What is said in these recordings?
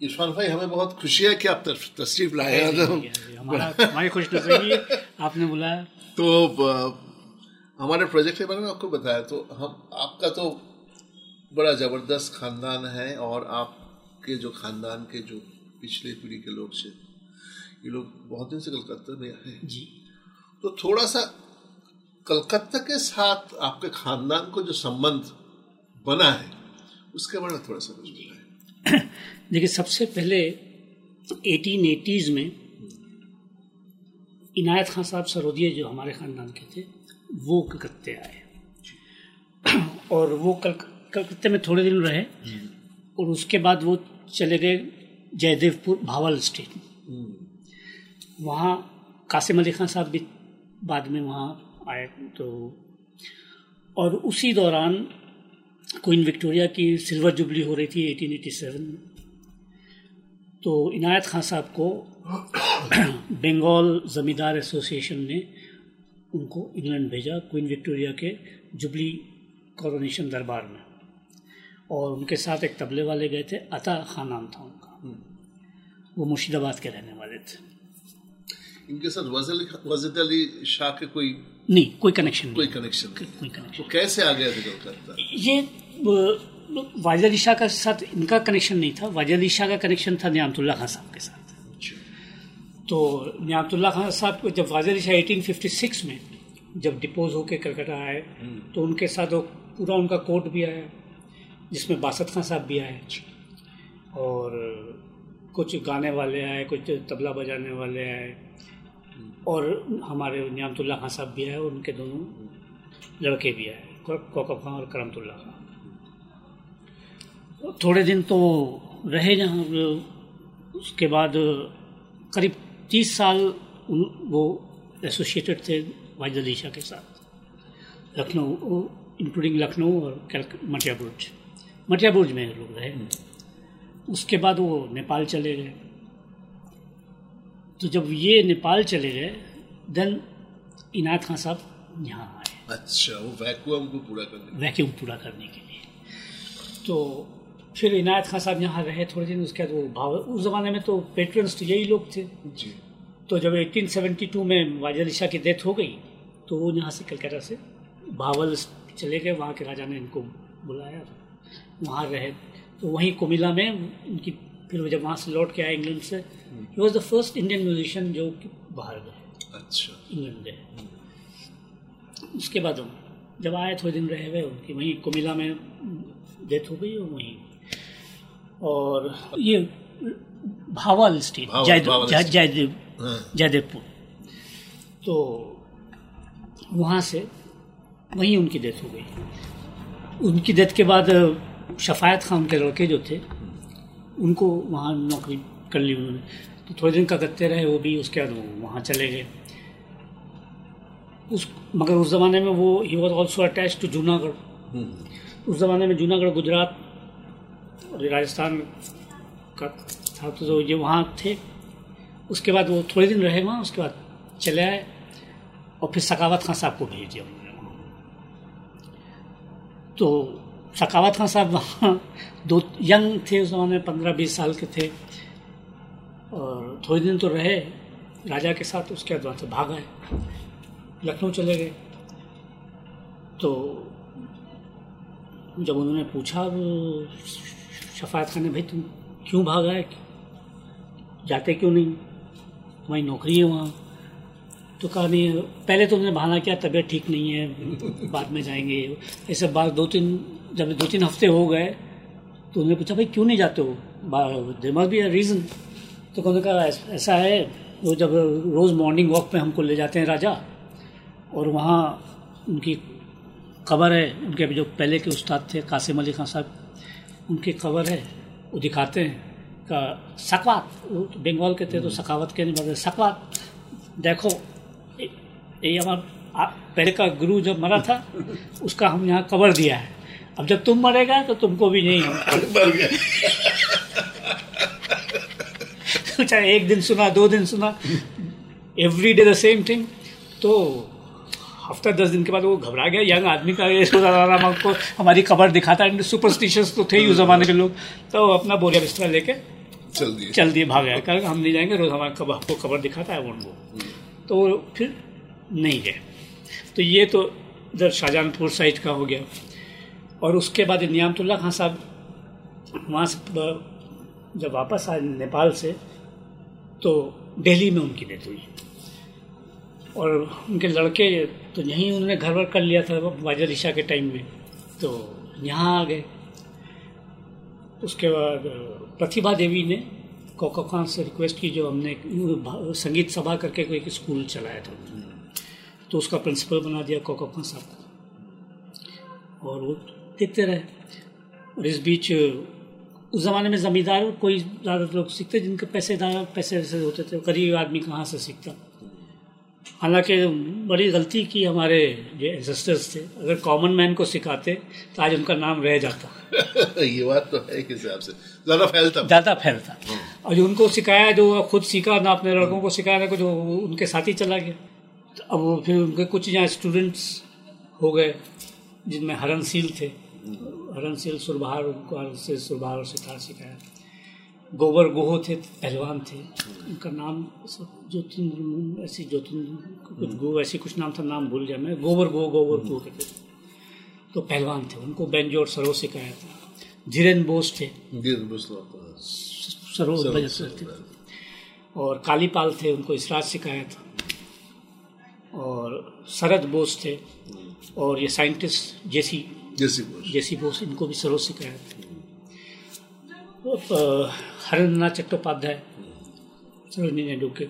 इरफान भाई हमें बहुत खुशी है कि आप तशरीफ़ लाए हमारा हमारी खुश नसीबी आपने बुलाया तो हमारे प्रोजेक्ट के बारे में आपको बताया तो हम आपका तो बड़ा ज़बरदस्त ख़ानदान है और आपके जो ख़ानदान के जो पिछले पीढ़ी के लोग थे ये लोग बहुत दिन से कलकत्ता में आए जी। तो थोड़ा सा कलकत्ता के साथ आपके ख़ानदान को जो संबंध बना है उसके बारे में थोड़ा सा कुछ बताएँ। देखिए सबसे पहले 1880s में इनायत खान साहब सरोदिया जो हमारे ख़ानदान के थे वो कलकत्ते आए। और वो कल कलकत्ते में थोड़े दिन रहे और उसके बाद वो चले गए जयदेवपुर भावल स्टेट। वहाँ कासिम अली खान साहब भी बाद में वहाँ आए तो और उसी दौरान क्वीन विक्टोरिया की सिल्वर जुबली हो रही थी 1887 में तो इनायत खान साहब को बंगाल ज़मींदार एसोसिएशन ने उनको इंग्लैंड भेजा क्वीन विक्टोरिया के जुबली कॉरोनेशन दरबार में। और उनके साथ एक तबले वाले गए थे अता खान नाम था उनका। वो मुर्शिदाबाद के रहने वाले थे। इनके साथ वजीद अली शाह के कोई नहीं कोई कनेक्शन कोई कनेक्शन कोई कनेक्शन वो कैसे आ गया थे ये वाजिद अली शाह के साथ इनका कनेक्शन नहीं था। वाजिद अली शाह का कनेक्शन था नियामतुल्ला खान साहब के साथ। तो नियामतुल्ला खान साहब को जब वाजिद अली शाह 1856 में जब डिपोज होकर कलकत्ता आए तो उनके साथ वो पूरा उनका कोर्ट भी आया जिसमें बासत खान साहब भी आए। और कुछ गाने वाले आए कुछ तबला बजाने वाले आए। और हमारे नियामतुल्ला खान साहब भी आए और उनके दोनों लड़के भी आए कोकब खान और करमतुल्ला खान। थोड़े दिन तो रहे जहाँ उसके बाद करीब तीस साल उन वो एसोसिएटेड थे वाजिद अली शाह के साथ। लखनऊ इंक्लूडिंग लखनऊ और मटिया बुर्ज। मटिया बुर्ज में लोग रहे। उसके बाद वो नेपाल चले गए। तो जब ये नेपाल चले गए देन इनायत खान साहब यहाँ आए। अच्छा वो वैक्यूम को पूरा करने वैक्यूम पूरा करने के लिए। तो फिर इनायत खान साहब यहाँ रहे थोड़े दिन उसके बाद वो भाव उस ज़माने में तो पेट्रन्स तो यही लोग थे। जी। तो जब 1872 में वाजिद अली शाह की डेथ हो गई तो वो यहाँ से कलकत्ता से भावल चले गए वहाँ के राजा ने इनको बुलाया। वहाँ रहे तो वहीं कोमिला में उनकी फिर वो जब वहाँ से लौट के आए इंग्लैंड से he was the first Indian musician जो कि बाहर गए। अच्छा। इंग्लैंड गए। उसके बाद जब आए थोड़े दिन रहे हुए उनकी वहीं कोमिला में डेथ हो गई और वहीं। और ये भावाल स्टेट जयदेव हाँ। जयदेवपुर। तो वहाँ से वहीं उनकी डेथ हो गई। उनकी डेथ के बाद शफायत खान के लड़के जो थे उनको वहाँ नौकरी कर ली उन्होंने। तो थोड़े दिन का कलकत्ते रहे वो भी उसके बाद वो वहाँ चले गए। उस मगर उस ज़माने में वो he was also attached to Junagadh उस ज़माने में जूनागढ़ गुजरात और राजस्थान का था तो ये वहाँ थे। उसके बाद वो थोड़े दिन रहे वहाँ उसके बाद चले आए और फिर सकावत खान साहब को भेज दिया उन्होंने तो सकावत खान साहब वहाँ दो, यंग थे उस ज़माने पंद्रह बीस साल के थे। और थोड़े दिन तो रहे, राजा के साथ उसके बाद वहाँ से भाग आए। लखनऊ चले गए। तो जब उन्होंने पूछा शफायत खान ने भाई तुम क्यों भाग आए जाते क्यों नहीं? तुम्हारी नौकरी है वहाँ। तो कहा नहीं पहले तो उन्होंने बहाना किया, तबीयत ठीक नहीं है, बाद में जाएँगे। ऐसे बात दो तीन जब दो तीन हफ़्ते हो गए तो उन्होंने पूछा, भाई, क्यों नहीं जाते हो? देर मस्ट बी रीज़न तो उन्होंने कहा, "ऐस- है, वो जब रोज़ मॉर्निंग वॉक पे हमको ले जाते हैं राजा, और वहाँ उनकी खबर है, उनके जो पहले के उस्ताद थे, कासिम अली खान साहब, उनकी खबर है, वो दिखाते हैं, का, सकवात तो बंगाल के थे तो सखावत के नहीं बोलते सकवात, देखो ये ये हमारा पहले का गुरु जब मरा था उसका हम यहाँ कवर दिया है। अब जब तुम मरेगा तो तुमको भी नहीं। चाहे एक दिन सुना दो दिन सुना every day the same thing तो हफ़्ता दस दिन के बाद वो घबरा गया यंग आदमी का ये सोचा रहा हमको हमारी खबर दिखाता है। सुपरस्टिशियस तो थे ही उस जमाने के लोग। तो अपना बोरिया बिस्तरा लेके चल दिए। चल दिए भाग गया। कल हम नहीं जाएँगे रोज हमारा कब आपको खबर दिखाता है वो तो फिर नहीं है। तो ये तो इधर शाहजहानपुर साइड का हो गया। और उसके बाद नियामतुल्ला खान साहब, वहाँ से जब वापस आए नेपाल से तो दिल्ली में उनकी डेथ हुई। और उनके लड़के तो यहीं उन्होंने घर वर कर लिया था वाजर ईशा के टाइम में। तो यहाँ आ गए। उसके बाद, प्रतिभा देवी ने कोको खान से रिक्वेस्ट की, जो हमने संगीत सभा करके कोई एक स्कूल चलाया था। तो उसका प्रिंसिपल बना दिया कोको खान साहब को और वो देखते रहे। और इस बीच उस ज़माने में ज़मींदार कोई ज़्यादा लोग सीखते जिनके पैसे पैसे वैसे होते थे गरीब आदमी कहाँ से सीखता? हालाँकि बड़ी गलती की हमारे जो एंसेस्टर्स थे। अगर कॉमन मैन को सिखाते तो आज उनका नाम रह जाता। ये बात तो है एक हिसाब से ज़्यादा फैलता ज़्यादा फैलता और जो उनको सिखाया जो खुद सीखा ना अपने लड़कों को सिखाया ना कुछ उनके साथ ही चला गया। अब वो फिर उनके कुछ यहाँ स्टूडेंट्स हो गए जिनमें हरनशील थे। हरनशील सुरबहार उनको हरनशील सुरबहार और सितार सिखाया। गोबर गोहो थे पहलवान थे। उनका नाम ज्योतिन ऐसी ज्योतिन कुछ गो ऐसी कुछ नाम था नाम भूल गया मैं। गोबर गो गोबर गो थे तो पहलवान थे उनको बेंजो और सरो सिखाया था। धीरेन्द्र बोस थे। मुस्लिम सरो थे। और कालीपाल थे उनको इसराज सिखाया था। और शरद बोस थे और ये साइंटिस्ट जेसी जैसी बोस। जेसी बोस इनको भी सरोज सिखाया था। तो, हरेंद्रनाथ चट्टोपाध्याय सरोजनी नायडू के।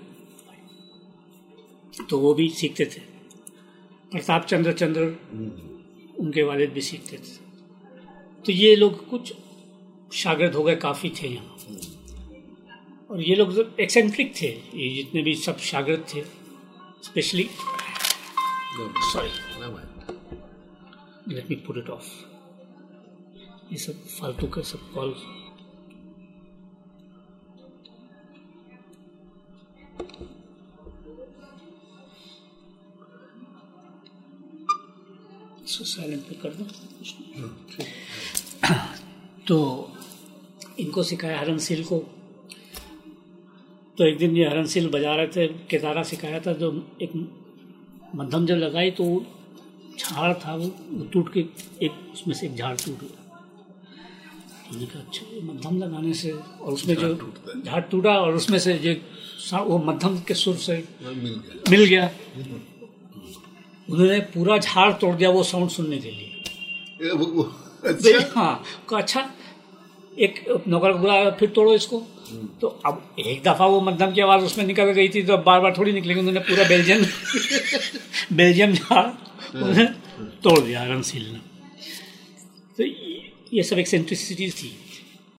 तो वो भी सीखते थे। प्रताप चंद्र चंद्र उनके वालिद भी सीखते थे। तो ये लोग कुछ शागिर्द हो गए काफ़ी थे यहाँ। और ये लोग एक्सेंट्रिक थे ये जितने भी सब शागिर्द थे। Specially sorry let me put it off ये सब फालतू का सब कॉल। साइलेंट पे कर दो। तो इनको सिखाया हरनशील को। तो एक दिन ये हरनशील बजा रहे थे केदारा सिखाया था जो एक मध्यम जब लगाई तो झाड़ था वो, टूट के एक उसमें से एक झाड़ टूट गया। मैंने कहा अच्छा ये मध्यम लगाने से और उसमें जो झाड़ टूटा और उसमें से जो वो मध्यम के सुर से मिल गया। मिल गया। उन्होंने पूरा झाड़ तोड़ दिया वो साउंड सुनने के लिए। वो- अच्छा। हाँ अच्छा एक नौकर को बुलाया फिर तोड़ो इसको। तो अब एक दफ़ा वो मध्यम की आवाज़ उसमें निकल गई थी तो अब बार बार थोड़ी निकलेगी उन्होंने पूरा बेल्जियम बेल्जियम झाड़ उन्होंने तोड़ दिया रनसील ने। तो ये- सब एक एक्सेंट्रिसिटीज थी।